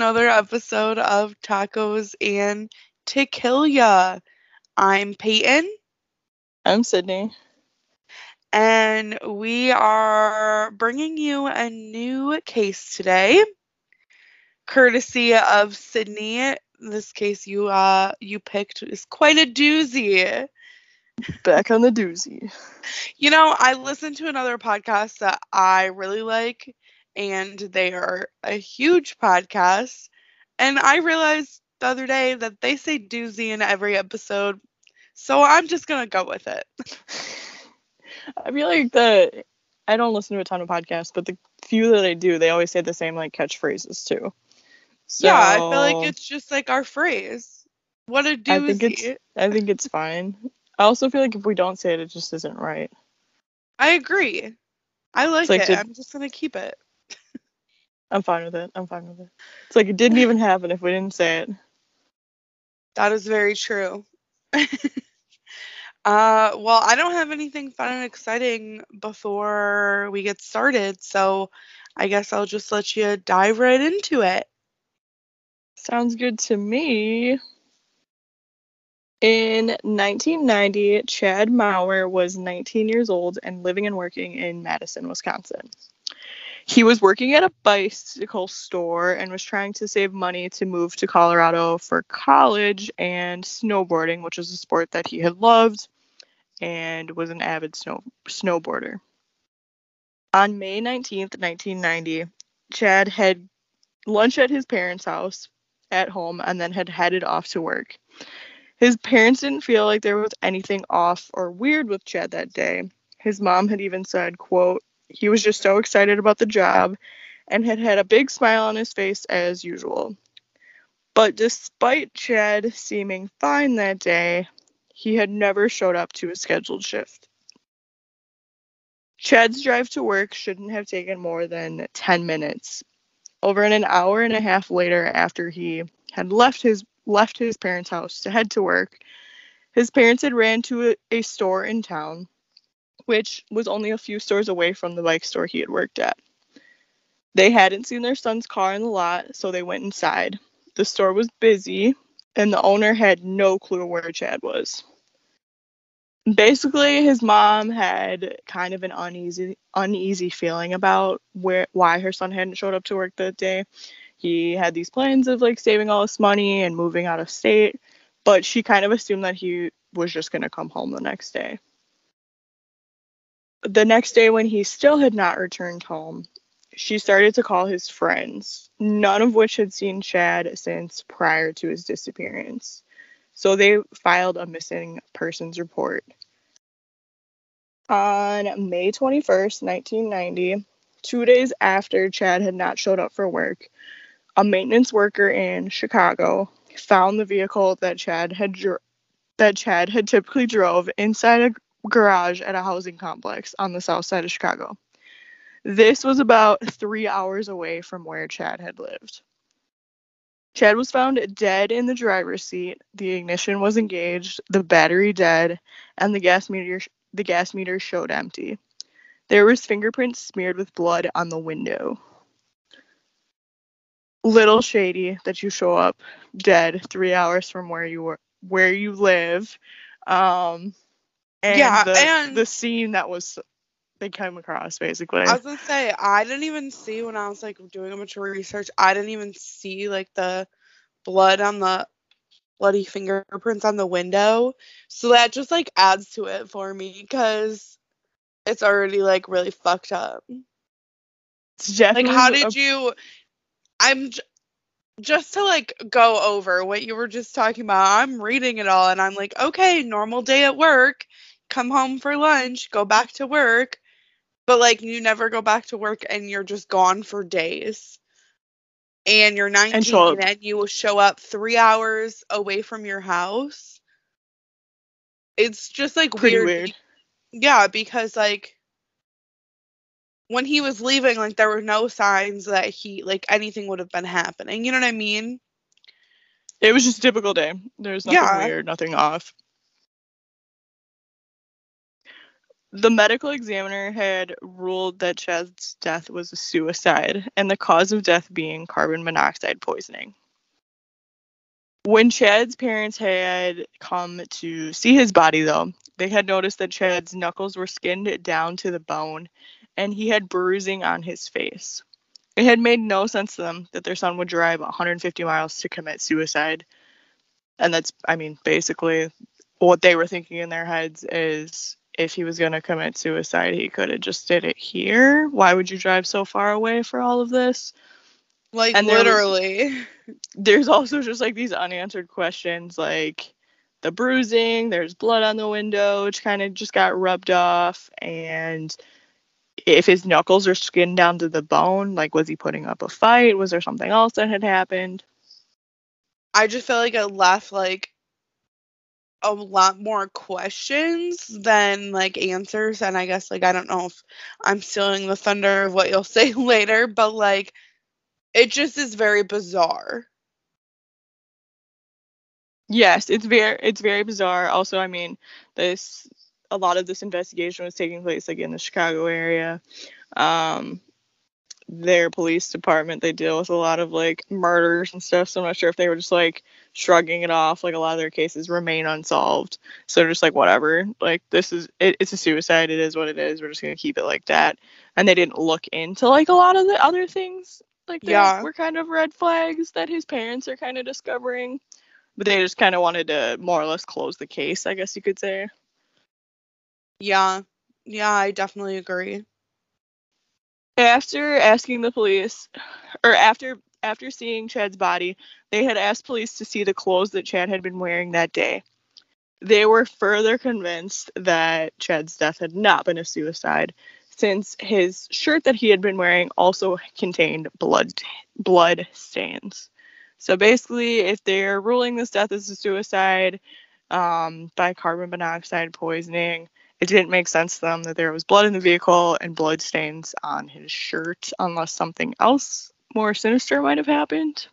another episode of Tacos and Tequila. I'm Peyton, I'm Sydney. and we are bringing you a new case today, courtesy of Sydney. This case you uh you picked is quite a doozy. Back on the doozy. You know, I listened to another podcast that I really like, and they are a huge podcast. And I realized the other day that they say doozy in every episode. So I'm just going to go with it. I feel like the I don't listen to a ton of podcasts, but the few that I do, they always say the same like catchphrases too. So, yeah, I feel like it's just like our phrase. What a doozy. I think it's I think it's fine. I also feel like if we don't say it, it just isn't right. I agree. I like, like it. to- I'm just going to keep it. I'm fine with it. I'm fine with it. It's like it didn't even happen if we didn't say it. That is very true. uh, well, I don't have anything fun and exciting before we get started, so I guess I'll just let you dive right into it. Sounds good to me. In 1990, Chad Maurer was 19 years old and living and working in Madison, Wisconsin. He was working at a bicycle store and was trying to save money to move to Colorado for college and snowboarding, which was a sport that he had loved and was an avid snow snowboarder. On May 19th, 1990, Chad had lunch at his parents' house at home and then had headed off to work. His parents didn't feel like there was anything off or weird with Chad that day. His mom had even said, quote, he was just so excited about the job and had had a big smile on his face as usual. But despite Chad seeming fine that day, he had never showed up to his scheduled shift. Chad's drive to work shouldn't have taken more than 10 minutes. Over an hour and a half later after he had left his left his parents' house to head to work, his parents had ran to a, a store in town, which was only a few stores away from the bike store he had worked at. They hadn't seen their son's car in the lot, so they went inside. The store was busy, and the owner had no clue where Chad was. Basically, his mom had kind of an uneasy uneasy feeling about where why her son hadn't showed up to work that day. He had these plans of like saving all this money and moving out of state, but she kind of assumed that he was just going to come home the next day. The next day, when he still had not returned home, she started to call his friends, none of which had seen Chad since prior to his disappearance. So they filed a missing persons report. On May 21st, 1990, two days after Chad had not showed up for work, a maintenance worker in Chicago found the vehicle that Chad had dr- that Chad had typically drove inside a garage at a housing complex on the south side of Chicago. This was about three hours away from where Chad had lived. Chad was found dead in the driver's seat. The ignition was engaged, the battery dead, and the gas meter the gas meter showed empty. There was fingerprints smeared with blood on the window. Little shady that you show up dead three hours from where you were where you live. Um and Yeah, the, and- the scene that was they came across basically. I was to say, I didn't even see when I was like doing a bunch of research, I didn't even see like the blood on the bloody fingerprints on the window. So that just like adds to it for me because it's already like really fucked up. It's Like, how did you? I'm j- just to like go over what you were just talking about. I'm reading it all, and I'm like, okay, normal day at work. Come home for lunch, go back to work, but like you never go back to work, and you're just gone for days. And you're 19, show and, you will show up three hours away from your house. It's just like pretty weird. weird. Yeah, because like when he was leaving, like there were no signs that he like anything would have been happening. You know what I mean? It was just a typical day. There was nothing Yeah. weird, nothing off. The medical examiner had ruled that Chad's death was a suicide, and the cause of death being carbon monoxide poisoning. When Chad's parents had come to see his body, though, they had noticed that Chad's knuckles were skinned down to the bone, and he had bruising on his face. It had made no sense to them that their son would drive 150 miles to commit suicide. And that's, I mean, basically what they were thinking in their heads is if he was going to commit suicide, he could have just did it here. Why would you drive so far away for all of this? Like And there- literally. There's also just like these unanswered questions like the bruising, there's blood on the window, which kind of just got rubbed off, and if his knuckles are skinned down to the bone, like was he putting up a fight? Was there something else that had happened? I just feel like it left like a lot more questions than like answers. And I guess like I don't know if I'm stealing the thunder of what you'll say later, but like it just is very bizarre. Yes, it's very it's very bizarre. Also, I mean, this a lot of this investigation was taking place like in the Chicago area. Um their police department they deal with a lot of like murders and stuff, so I'm not sure if they were just like shrugging it off. Like a lot of their cases remain unsolved. So they're just like whatever. Like this is it, it's a suicide, it is what it is. We're just gonna keep it like that. And they didn't look into like a lot of the other things like Yeah. were kind of red flags that his parents are kind of discovering but they just kind of wanted to more or less close the case, I guess you could say. Yeah. Yeah, I definitely agree. After asking the police, or after after seeing Chad's body, they had asked police to see the clothes that Chad had been wearing that day. They were further convinced that Chad's death had not been a suicide, since his shirt that he had been wearing also contained blood blood stains. So basically, if they're ruling this death as a suicide um, by carbon monoxide poisoning, it didn't make sense to them that there was blood in the vehicle and blood stains on his shirt, unless something else more sinister might have happened.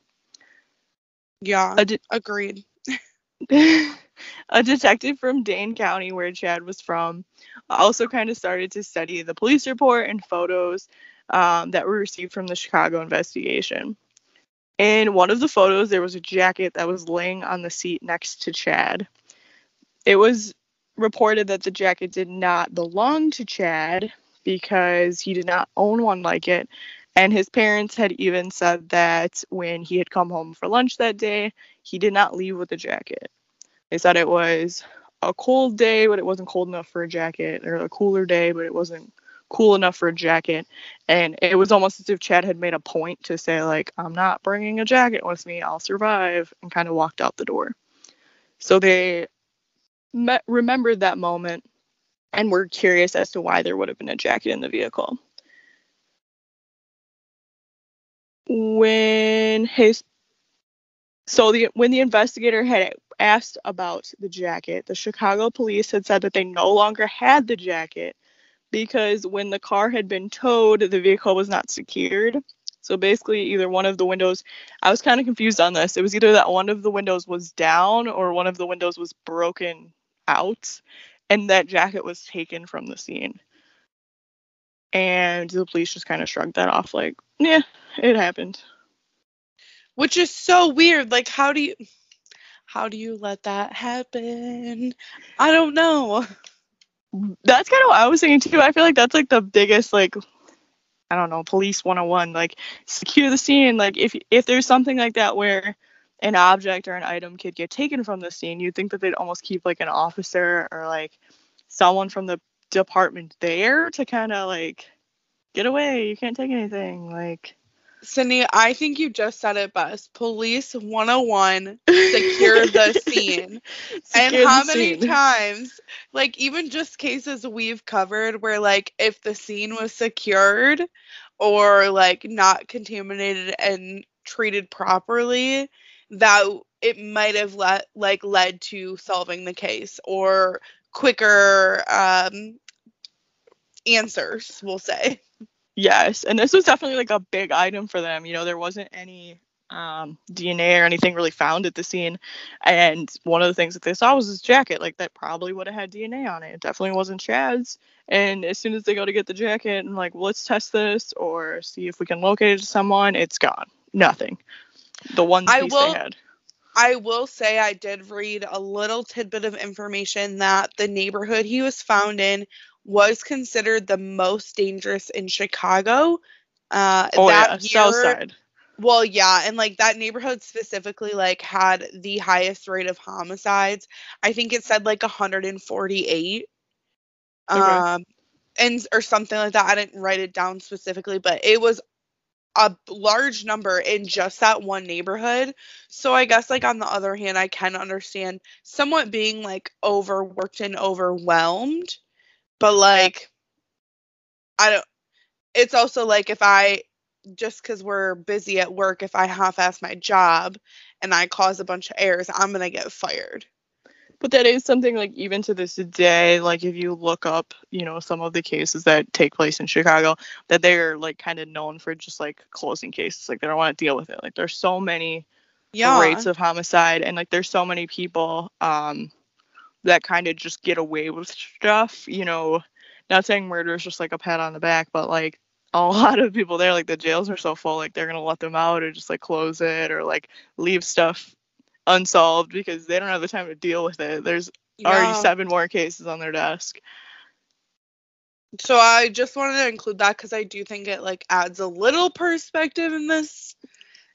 Yeah. De- Agreed. a detective from Dane County, where Chad was from, also kind of started to study the police report and photos um, that were received from the Chicago investigation. In one of the photos, there was a jacket that was laying on the seat next to Chad. It was reported that the jacket did not belong to Chad because he did not own one like it. And his parents had even said that when he had come home for lunch that day, he did not leave with a jacket. They said it was a cold day, but it wasn't cold enough for a jacket, or a cooler day, but it wasn't cool enough for a jacket. And it was almost as if Chad had made a point to say, like, I'm not bringing a jacket with me, I'll survive, and kind of walked out the door. So they me- remembered that moment and were curious as to why there would have been a jacket in the vehicle. When his so the when the investigator had asked about the jacket, the Chicago police had said that they no longer had the jacket because when the car had been towed, the vehicle was not secured. So basically, either one of the windows, I was kind of confused on this. It was either that one of the windows was down or one of the windows was broken out, and that jacket was taken from the scene. And the police just kind of shrugged that off, like, yeah, it happened. Which is so weird. Like how do you how do you let that happen? I don't know. That's kind of what I was thinking too. I feel like that's like the biggest like I don't know, police 101, like secure the scene. Like if if there's something like that where an object or an item could get taken from the scene, you'd think that they'd almost keep like an officer or like someone from the department there to kind of like get away. You can't take anything. Like Sydney, I think you just said it best. Police 101 secure the scene. and how many scene. times, like even just cases we've covered where like if the scene was secured or like not contaminated and treated properly, that it might have let like led to solving the case or quicker um answers, we'll say. Yes, and this was definitely like a big item for them. You know, there wasn't any um, DNA or anything really found at the scene. And one of the things that they saw was his jacket. Like that probably would have had DNA on it. It definitely wasn't Chad's. And as soon as they go to get the jacket and like, well, let's test this or see if we can locate it to someone, it's gone. Nothing. The one piece I will- they had. I will say I did read a little tidbit of information that the neighborhood he was found in was considered the most dangerous in Chicago. Uh, Oh that yeah, year, South Side. Well, yeah, and like that neighborhood specifically like had the highest rate of homicides. I think it said like 148. Okay. Um and or something like that. I didn't write it down specifically, but it was a large number in just that one neighborhood. So I guess like on the other hand, I can understand somewhat being like overworked and overwhelmed, but like I don't it's also like if I just because we're busy at work, if I half-ass my job and I cause a bunch of errors, I'm gonna get fired. But that is something like even to this day, like if you look up, you know, some of the cases that take place in Chicago, that they're like kind of known for just like closing cases. Like they don't want to deal with it. Like there's so many Yeah. rates of homicide and like there's so many people um that kind of just get away with stuff, you know, not saying murder is just like a pat on the back, but like a lot of people there, like the jails are so full, like they're gonna let them out or just like close it or like leave stuff unsolved because they don't have the time to deal with it. There's already Yeah. seven more cases on their desk. So I just wanted to include that because I do think it like adds a little perspective in this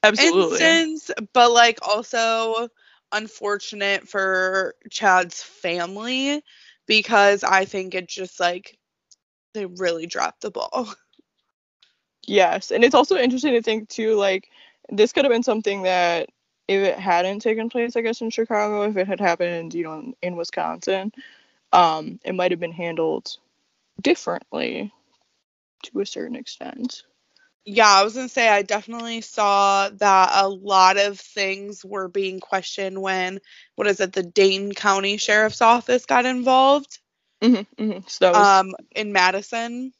Absolutely. instance, but like also unfortunate for Chad's family because I think it just like they really dropped the ball. Yes, and it's also interesting to think too, like this could have been something that if it hadn't taken place, I guess in Chicago, if it had happened, you know, in, in Wisconsin, um, it might have been handled differently to a certain extent. Yeah, I was gonna say I definitely saw that a lot of things were being questioned when what is it, the Dane County Sheriff's Office got involved hmm hmm So that was, um in Madison.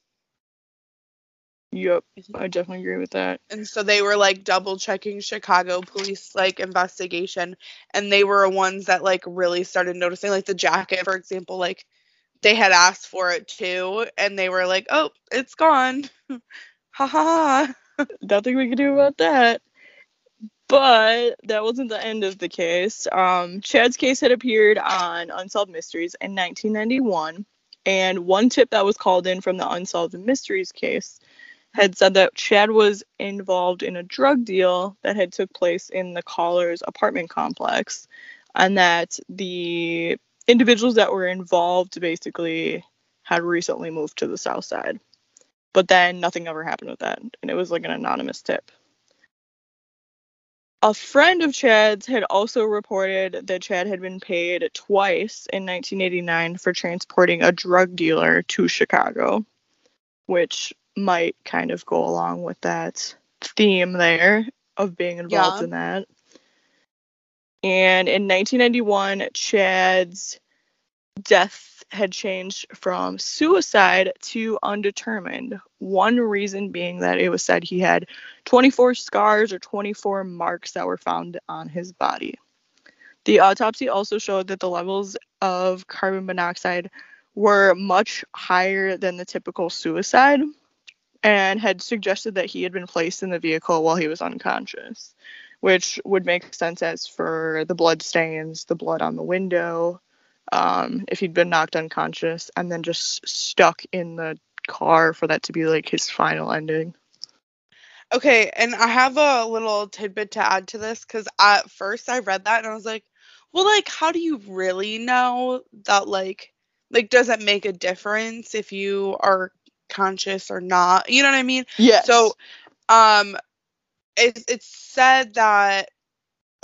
Yep, I definitely agree with that. and so they were like double checking Chicago police like investigation and they were ones that like really started noticing like the jacket for example like they had asked for it too and they were like oh it's gone ha ha ha Nothing we could do about that. But that wasn't the end of the case. Um, Chad's case had appeared on Unsolved Mysteries in 1991, and one tip that was called in from the Unsolved Mysteries case had said that Chad was involved in a drug deal that had took place in the caller's apartment complex, and that the individuals that were involved basically had recently moved to the south side. But then nothing ever happened with that, and it was like an anonymous tip. A friend of Chad's had also reported that Chad had been paid twice in 1989 for transporting a drug dealer to Chicago, which might kind of go along with that theme there of being involved Yeah. in that. And in 1991, Chad's death had changed from suicide to undetermined. One reason being that it was said he had 24 scars or 24 marks that were found on his body. The autopsy also showed that the levels of carbon monoxide were much higher than the typical suicide and had suggested that he had been placed in the vehicle while he was unconscious, which would make sense as for the blood stains, the blood on the window, um, if he'd been knocked unconscious and then just stuck in the car for that to be like his final ending. okay and i have a little tidbit to add to this because at first i read that and i was like well like how do you really know that like like does it make a difference if you are conscious or not you know what i mean Yeah. So, um, it's it's said that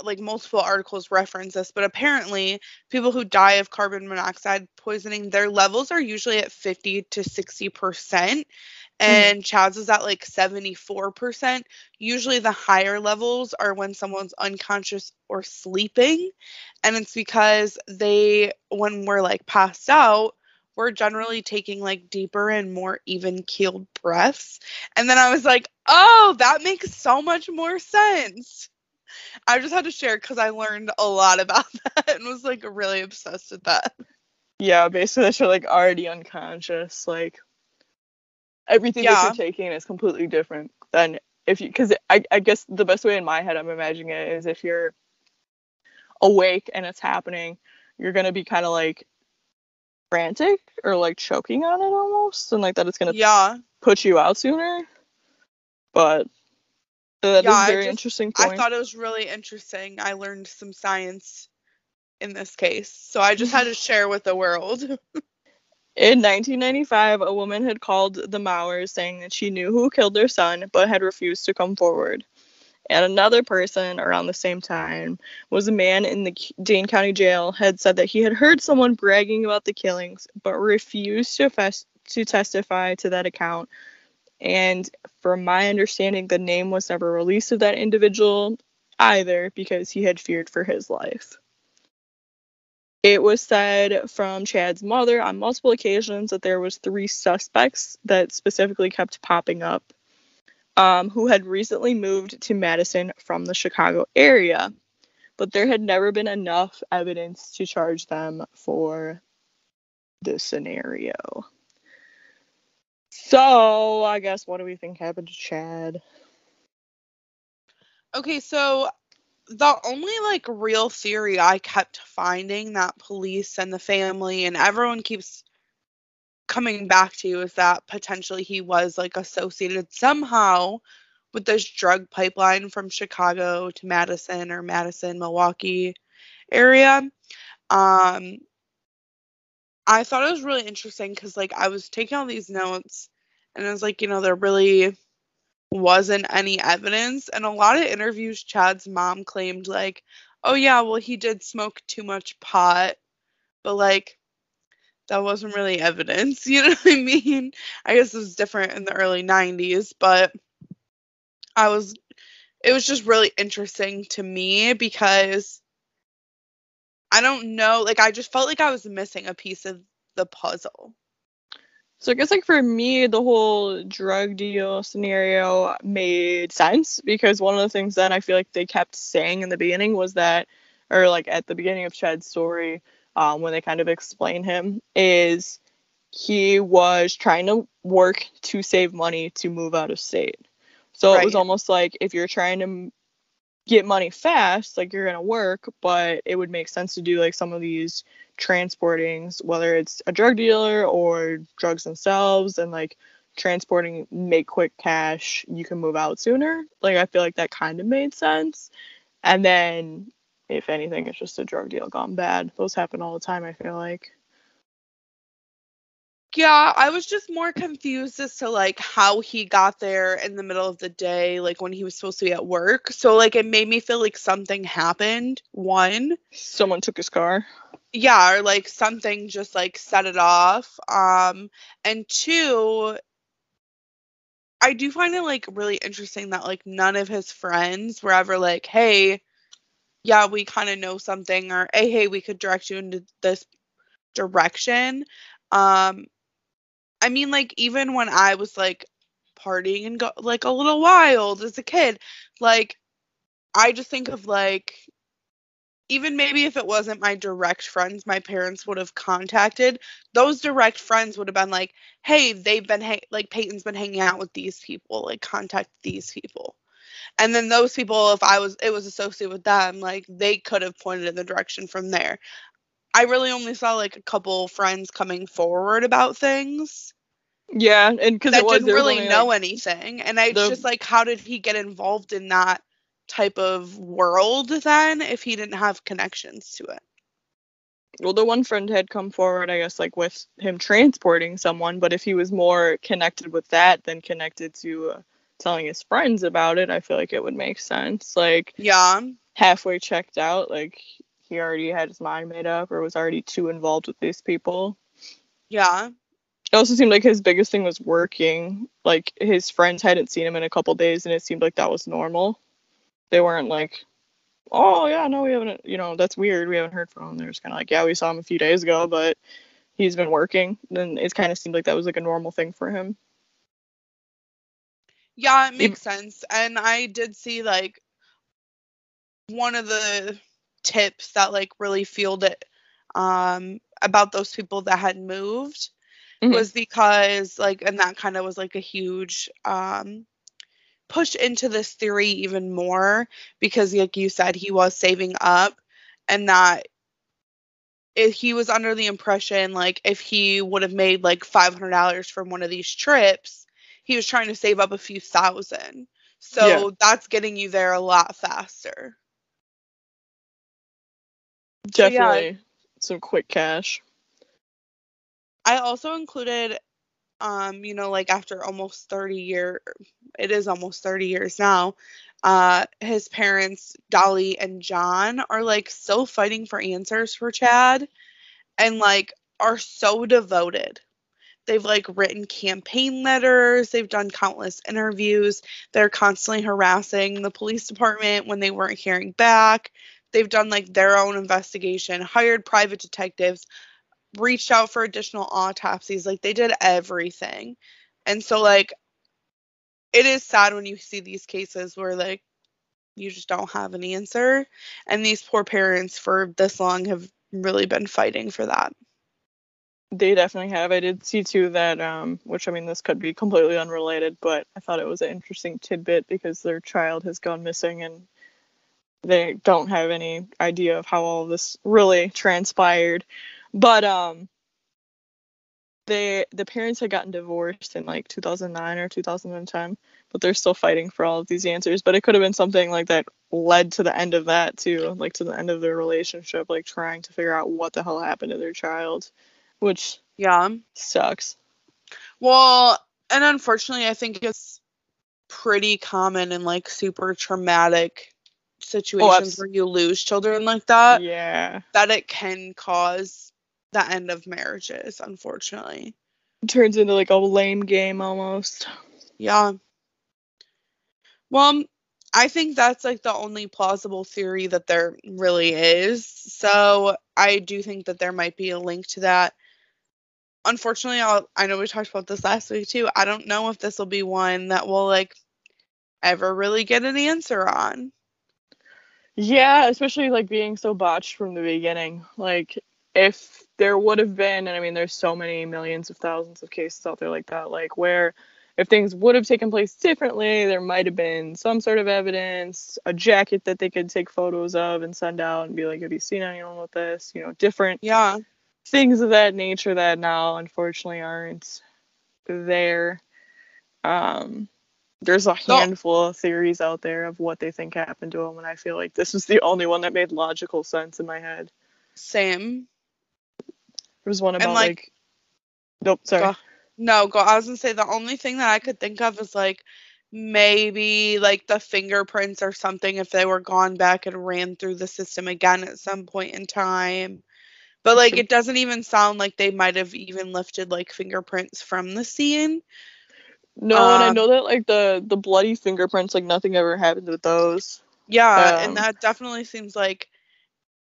like multiple articles reference this, but apparently people who die of carbon monoxide poisoning, their levels are usually at 50 to 60 percent, and Chad's is at like 74 percent. Usually, the higher levels are when someone's unconscious or sleeping, and it's because they, when we're like passed out, we're generally taking like deeper and more even keeled breaths. And then I was like, oh, that makes so much more sense. I just had to share because I learned a lot about that and was like really obsessed with that. Yeah, basically that you're like already unconscious. Like everything that you're taking is completely different than if you because I, I guess the best way in my head I'm imagining it is if you're awake and it's happening, you're gonna be kind of like frantic or like choking on it almost, and like that it's gonna Yeah. put you out sooner. But uh, that is Yeah, I a very just- interesting point. I thought it was really interesting. I learned some science in this case. So I just had to share with the world. In 1995, a woman had called the Maurers saying that she knew who killed their son but had refused to come forward. And another person around the same time was a man in the Dane County Jail had said that he had heard someone bragging about the killings but refused to fes- to testify to that account. And from my understanding, the name was never released of that individual either because he had feared for his life. It was said from Chad's mother on multiple occasions that there was three suspects that specifically kept popping up um, who had recently moved to Madison from the Chicago area, but there had never been enough evidence to charge them for the scenario. So, I guess what do we think happened to Chad? Okay, so the only like real theory I kept finding that police and the family and everyone keeps coming back to you is that potentially he was like associated somehow with this drug pipeline from Chicago to Madison or Madison, Milwaukee area. Um I thought it was really interesting cuz like I was taking all these notes and I was like, you know, there really wasn't any evidence. And a lot of interviews, Chad's mom claimed, like, oh, yeah, well, he did smoke too much pot, but like, that wasn't really evidence. You know what I mean? I guess it was different in the early 90s, but I was, it was just really interesting to me because I don't know, like, I just felt like I was missing a piece of the puzzle. So I guess like for me, the whole drug deal scenario made sense because one of the things that I feel like they kept saying in the beginning was that, or like at the beginning of Chad's story, um, when they kind of explain him, is he was trying to work to save money to move out of state. So it was almost like if you're trying to get money fast, like you're gonna work, but it would make sense to do like some of these transportings, whether it's a drug dealer or drugs themselves, and like transporting make quick cash, you can move out sooner. Like I feel like that kind of made sense. And then if anything, it's just a drug deal gone bad. Those happen all the time, I feel like. Yeah, I was just more confused as to like how he got there in the middle of the day, like when he was supposed to be at work. So like it made me feel like something happened. One, Someone took his car. yeah, or like something just like set it off. Um, and two, I do find it like really interesting that like none of his friends were ever like, hey, yeah, we kind of know something, or hey, hey, we could direct you into this direction. Um, I mean, like even when I was like partying and go like a little wild as a kid, like I just think of like even maybe if it wasn't my direct friends my parents would have contacted those direct friends would have been like hey they've been hang- like peyton's been hanging out with these people like contact these people and then those people if i was it was associated with them like they could have pointed in the direction from there. I really only saw like a couple friends coming forward about things. Yeah, and because was didn't really only, know like, anything. And i the- just like how did he get involved in that type of world then if he didn't have connections to it? Well, the one friend had come forward, I guess, like with him transporting someone, but if he was more connected with that than connected to uh, telling his friends about it, I feel like it would make sense. Like yeah halfway checked out, like he already had his mind made up or was already too involved with these people. yeah It also seemed like his biggest thing was working. Like his friends hadn't seen him in a couple days, and it seemed like that was normal. They weren't like, "Oh yeah, no, we haven't." You know, that's weird. We haven't heard from him. They're just kind of like, "Yeah, we saw him a few days ago, but he's been working." Then it kind of seemed like that was like a normal thing for him. Yeah, it makes sense. And I did see like one of the tips that like really fueled it um about those people that had moved Mhm. was because like and that kind of was like a huge um push into this theory even more because like you said he was saving up and that if he was under the impression like if he would have made like $500 from one of these trips he was trying to save up a few thousand so Yeah. that's getting you there a lot faster So, yeah. Definitely some quick cash. I also included, um, you know, like after almost 30 year, it is almost 30 years now. Uh, his parents, Dolly and John, are like still fighting for answers for Chad, and like are so devoted. They've like written campaign letters. They've done countless interviews. They're constantly harassing the police department when they weren't hearing back. They've done like their own investigation, hired private detectives, reached out for additional autopsies. Like they did everything. And so like it is sad when you see these cases where like you just don't have an answer. And these poor parents for this long have really been fighting for that. They definitely have. I did see too that, um, which I mean, this could be completely unrelated, but I thought it was an interesting tidbit because their child has gone missing and they don't have any idea of how all this really transpired. But um, they the parents had gotten divorced in like 2009 or 2010, but they're still fighting for all of these answers. But it could have been something like that led to the end of that too, like to the end of their relationship, like trying to figure out what the hell happened to their child, which Yeah. sucks. Well, and unfortunately, I think it's pretty common in like super traumatic situations oh, abs- where you lose children like that, yeah. that it can cause the end of marriages, unfortunately. It turns into like a lame game almost. Yeah. Well, I think that's like the only plausible theory that there really is. So I do think that there might be a link to that. Unfortunately, I'll, I know we talked about this last week too. I don't know if this will be one that we'll like ever really get an answer on. Yeah, especially like being so botched from the beginning. Like if there would have been, and I mean there's so many millions of thousands of cases out there like that, like where if things would have taken place differently, there might have been some sort of evidence, a jacket that they could take photos of and send out and be like, have you seen anyone with this? You know, different Yeah. Things of that nature that now unfortunately aren't there. Um, there's a handful of theories out there of what they think happened to him, and I feel like this is the only one that made logical sense in my head. Same. There was one about like- like, nope, sorry. Go- No, go. I was gonna say the only thing that I could think of is like maybe like the fingerprints or something if they were gone back and ran through the system again at some point in time. But like it doesn't even sound like they might have even lifted like fingerprints from the scene. No, and I um, know that like the the bloody fingerprints, like nothing ever happened with those. Yeah, Um, and that definitely seems like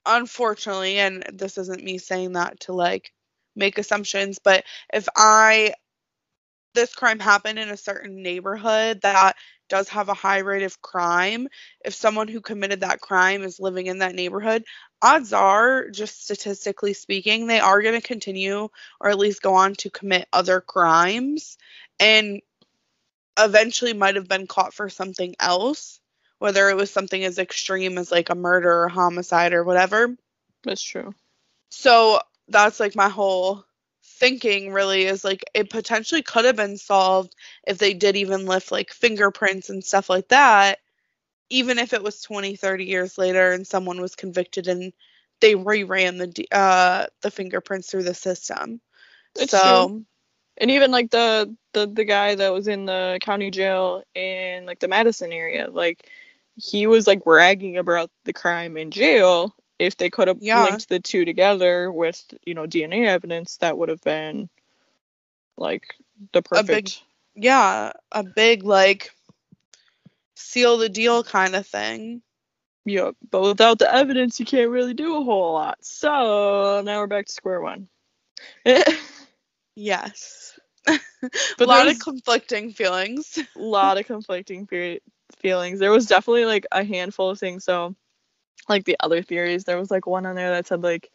unfortunately, and this isn't me saying that to like make assumptions, but if I this crime happened in a certain neighborhood that does have a high rate of crime, if someone who committed that crime is living in that neighborhood, odds are, just statistically speaking, they are going to continue or at least go on to commit other crimes and eventually might have been caught for something else, whether it was something as extreme as like a murder or homicide or whatever. That's true. So that's like my whole thinking really is like it potentially could have been solved if they did even lift like fingerprints and stuff like that even if it was 20 30 years later and someone was convicted and they reran the uh the fingerprints through the system It's so true. And even like the, the the guy that was in the county jail in like the Madison area, like he was like bragging about the crime in jail. If they could have Yeah. linked the two together with you know DNA evidence, that would have been like the A perfect. big- yeah a big like seal the deal kind of thing Yep. But without the evidence, you can't really do a whole lot. So now we're back to square one. yes But a lot of conflicting feelings A lot of conflicting fe- feelings. There was definitely like a handful of things. So like the other theories. There was like one on there that said like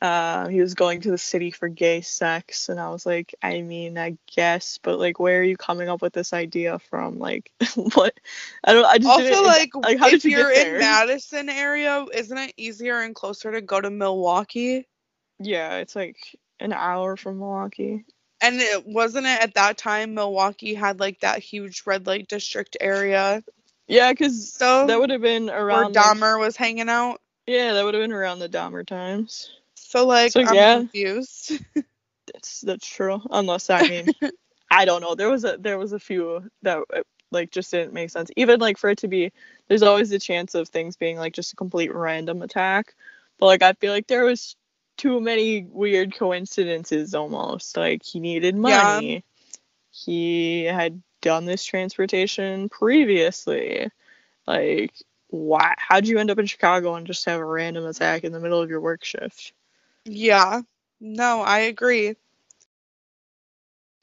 uh, he was going to the city for gay sex, and I was like, I mean, I guess, but like, where are you coming up with this idea from? Like, what? I don't. I just Also, like, like, if you you're in? Madison area, isn't it easier and closer to go to Milwaukee? yeah, it's like an hour from Milwaukee. And it wasn't it at that time Milwaukee had like that huge red light district area Yeah, because So, that would have been around. like- Dahmer was hanging out. yeah, that would have been around the Dahmer times. So like So, I'm yeah. confused. That's that's true. Unless I mean, I don't know. There was a there was a few that uh, like just didn't make sense. Even like for it to be, there's always the chance of things being like just a complete random attack. But like I feel like there was too many weird coincidences almost. Like he needed money. Yeah. money. He had done this transportation previously. Like why? How'd you end up in Chicago and just have a random attack in the middle of your work shift? yeah. No, I agree.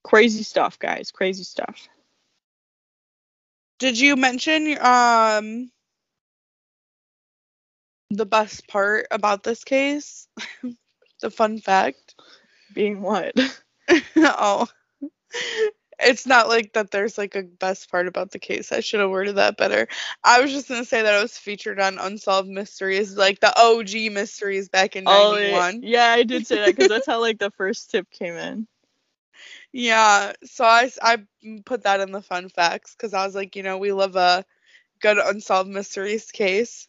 Crazy stuff, guys. Crazy stuff. Did you mention um the best part about this case? the fun fact? Being what? oh. It's not like that there's like a best part about the case. I should have worded that better. I was just gonna say that it was featured on Unsolved Mysteries, like the OG mysteries back in Oh, yeah, '91. yeah, I did say that because that's how like the first tip came in. Yeah, so I I put that in the fun facts because I was like, you know, we love a good unsolved mysteries case.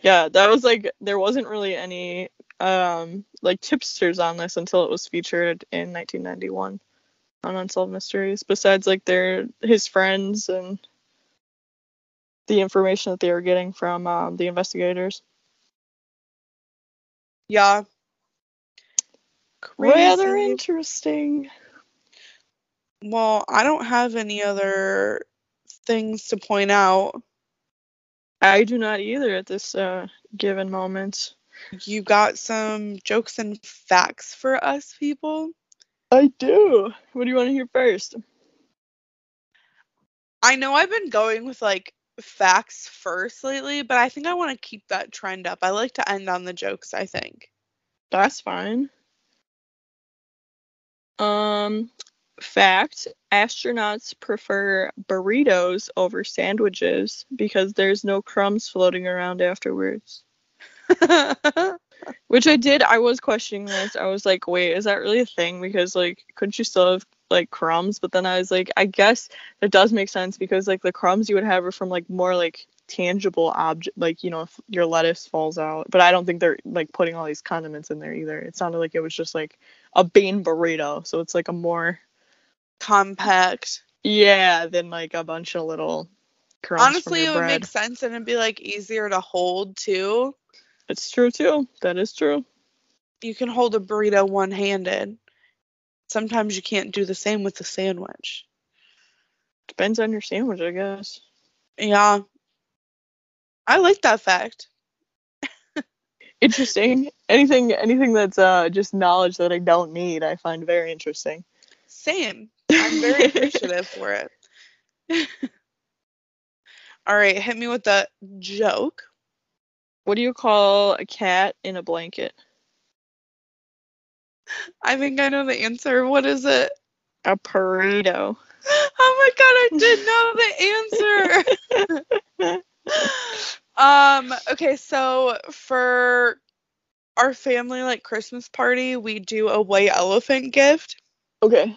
Yeah, that was like there wasn't really any um like tipsters on this until it was featured in 1991 on Unsolved Mysteries. Besides like their his friends and the information that they were getting from um, the investigators. Yeah. Rather interesting. Well, I don't have any other things to point out. I do not either at this uh, given moment. You got some jokes and facts for us people? I do. What do you want to hear first? I know I've been going with like facts first lately, but I think I want to keep that trend up. I like to end on the jokes, I think. That's fine. Um, fact: astronauts prefer burritos over sandwiches because there's no crumbs floating around afterwards. Which I did. I was questioning this. I was like, wait, is that really a thing? Because like, couldn't you still have like crumbs? But then I was like, I guess that does make sense because like the crumbs you would have are from like more like tangible object, like you know, if your lettuce falls out. But I don't think they're like putting all these condiments in there either. It sounded like it was just like a bean burrito, so it's like a more Compact. yeah than like a bunch of little crumbs from Honestly, it would bread. make sense and it'd be like easier to hold too. It's true too. That is true. You can hold a burrito one handed. Sometimes you can't do the same with a sandwich. Depends on your sandwich, I guess. Yeah. I like that fact. interesting. Anything anything that's uh just knowledge that I don't need, I find very interesting. Same. I'm very appreciative for it. All right, hit me with the joke. What do you call a cat in a blanket? I think I know the answer. What is it? A burrito. Oh my god, I did know the answer. um, okay, so for our family like Christmas party, we do a white elephant gift. Okay.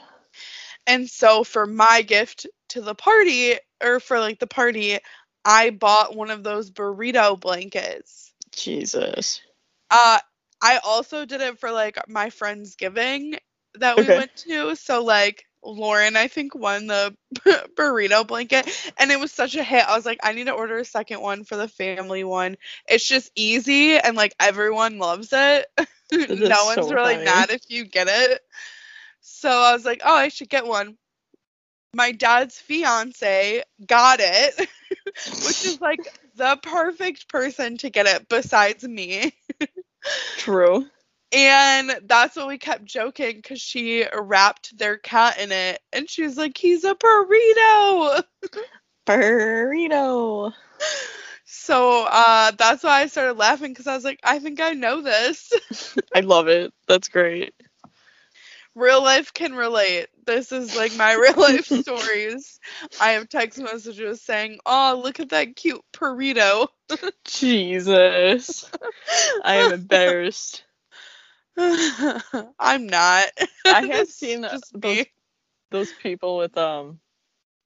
And so for my gift to the party or for like the party, I bought one of those burrito blankets. Jesus. Uh I also did it for like my friend's giving that we Okay. went to. So like Lauren, I think won the burrito blanket and it was such a hit. I was like, I need to order a second one for the family one. It's just easy and like everyone loves it. no one's so really funny. mad if you get it. So I was like, oh, I should get one. My dad's fiance got it, which is like the perfect person to get it besides me. True. And that's what we kept joking because she wrapped their cat in it. And she was like, he's a burrito. Burrito. So uh, that's why I started laughing because I was like, I think I know this. I love it. That's great. Real life can relate. This is like my real life stories. I have text messages saying, "Oh, look at that cute burrito." Jesus. I am embarrassed. I'm not. I have seen just those those people with um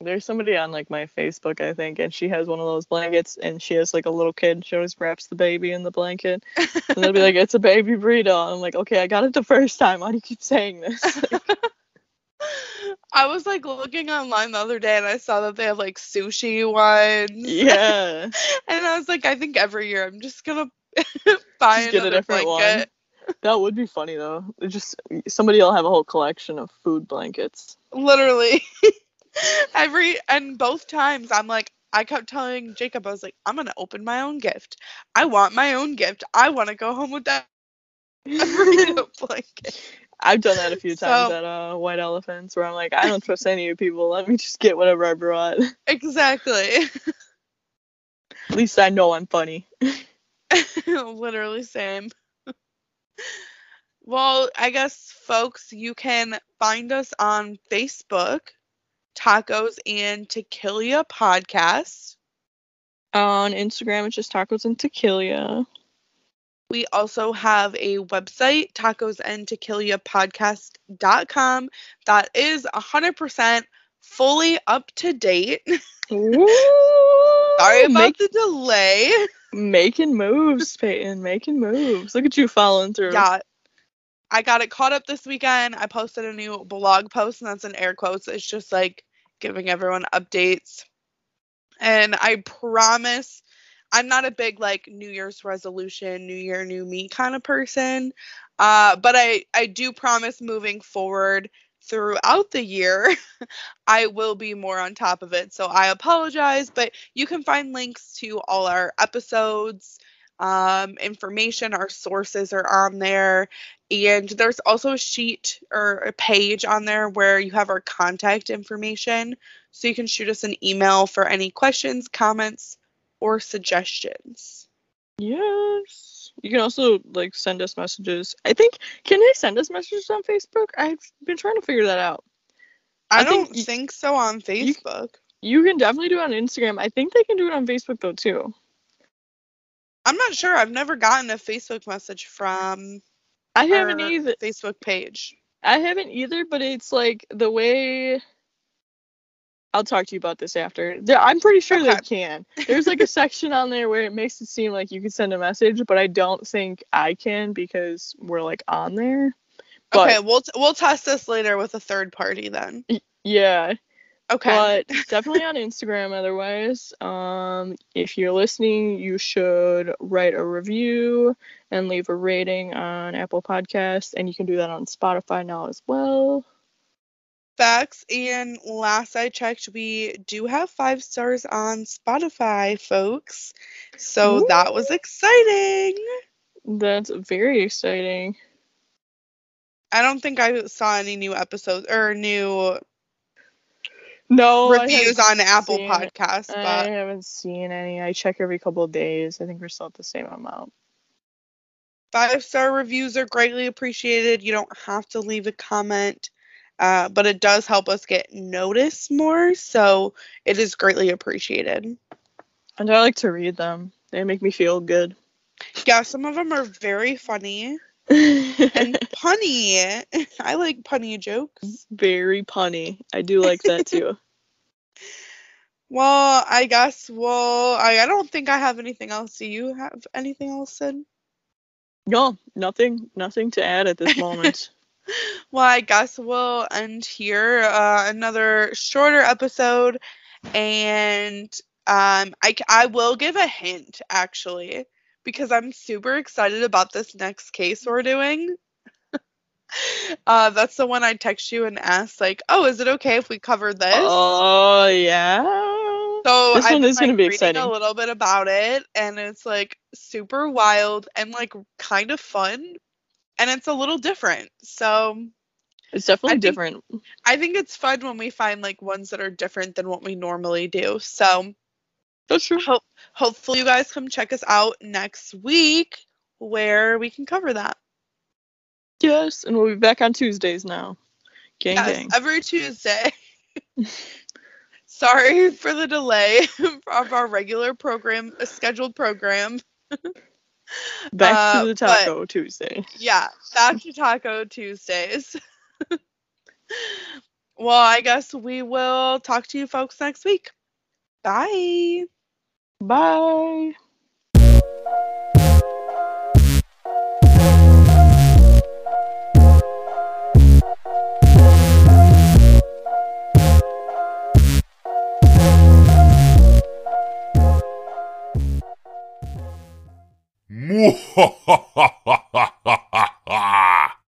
there's somebody on like my Facebook I think and she has one of those blankets and she has like a little kid she always wraps the baby in the blanket and they'll be like it's a baby burrito and I'm like okay I got it the first time why do you keep saying this I was like looking online the other day and I saw that they have like sushi ones. yeah And I was like, I think every year I'm just gonna buy Just get a another different one. blanket. that would be funny though It just somebody will have a whole collection of food blankets Literally. every and both times I'm like I kept telling Jacob, I was like, I'm gonna open my own gift. I want my own gift. I wanna go home with that blanket. I've done that a few times So- at uh, White Elephants where I'm like I don't trust any of you people let me just get whatever I brought Exactly. at least I know I'm funny Literally same. well, I guess folks, you can find us on Facebook, Tacos and Tequila Podcast. on Instagram it's just tacos and tequila We also have a website, tacosandtequilapodcast.com, that is 100% fully up to date. Ooh, Sorry about Make- the delay. making moves, Peyton. Making moves. Look at you following through. Yeah. I got it caught up this weekend. I posted a new blog post, and that's in air quotes. It's just like giving everyone updates. And I promise I'm not a big like New Year's resolution, New Year, New Me kind of person. Uh, but I, I do promise moving forward throughout the year, I will be more on top of it. So I apologize, but you can find links to all our episodes, um, information, our sources are on there. And there's also a sheet or a page on there where you have our contact information. So you can shoot us an email for any questions, comments, or suggestions. Yes. You can also like send us messages. I think can they send us messages on Facebook? I've been trying to figure that out. I, I don't y- think so on Facebook. You can definitely do it on Instagram. I think they can do it on Facebook though too. I'm not sure. I've never gotten a Facebook message from I haven't either. Facebook page. I haven't either, but it's like the way. I'll talk to you about this after. I'm pretty sure they can. There's like a section on there where it makes it seem like you can send a message, but I don't think I can because we're like on there. But okay, we'll t- we'll test this later with a third party then. yeah, Okay. but definitely on Instagram otherwise. Um, if you're listening, you should write a review and leave a rating on Apple Podcasts, and you can do that on Spotify now as well. Facts. And last I checked, we do have five stars on Spotify, folks. So that was exciting. That's very exciting. I don't think I saw any new episodes or new No reviews on Apple seen- Podcasts, I haven't seen any. I check every couple of days. I think we're still at the same amount. five star reviews are greatly appreciated. You don't have to leave a comment, uh, but it does help us get noticed more. So it is greatly appreciated. And I like to read them. They make me feel good. Yeah, some of them are very funny and punny. I like punny jokes. very punny. I do like that too. Well, I guess well, I, I don't think I have anything else. Do you have anything else, said? no, nothing, nothing to add at this moment. Well, I guess we'll end here. Uh, another shorter episode, and um, I I will give a hint actually because I'm super excited about this next case we're doing. uh, that's the one I text you and asked like, oh, is it okay if we cover this? Oh yeah. So This I've one is like, be reading exciting. A little bit about it, and it's like super wild and like kind of fun, and it's a little different. So It's definitely I think- different. I think it's fun when we find like ones that are different than what we normally do. So That's true. Hope hopefully you guys come check us out next week where we can cover that. Yes, and we'll be back on Tuesdays now. Gang yes, gang. every Tuesday. Sorry for the delay of our regular program, a scheduled program. Back uh, to the but- Taco Tuesday. Yeah, back to Taco Tuesdays. well, I guess we will talk to you folks next week. Bye. Bye.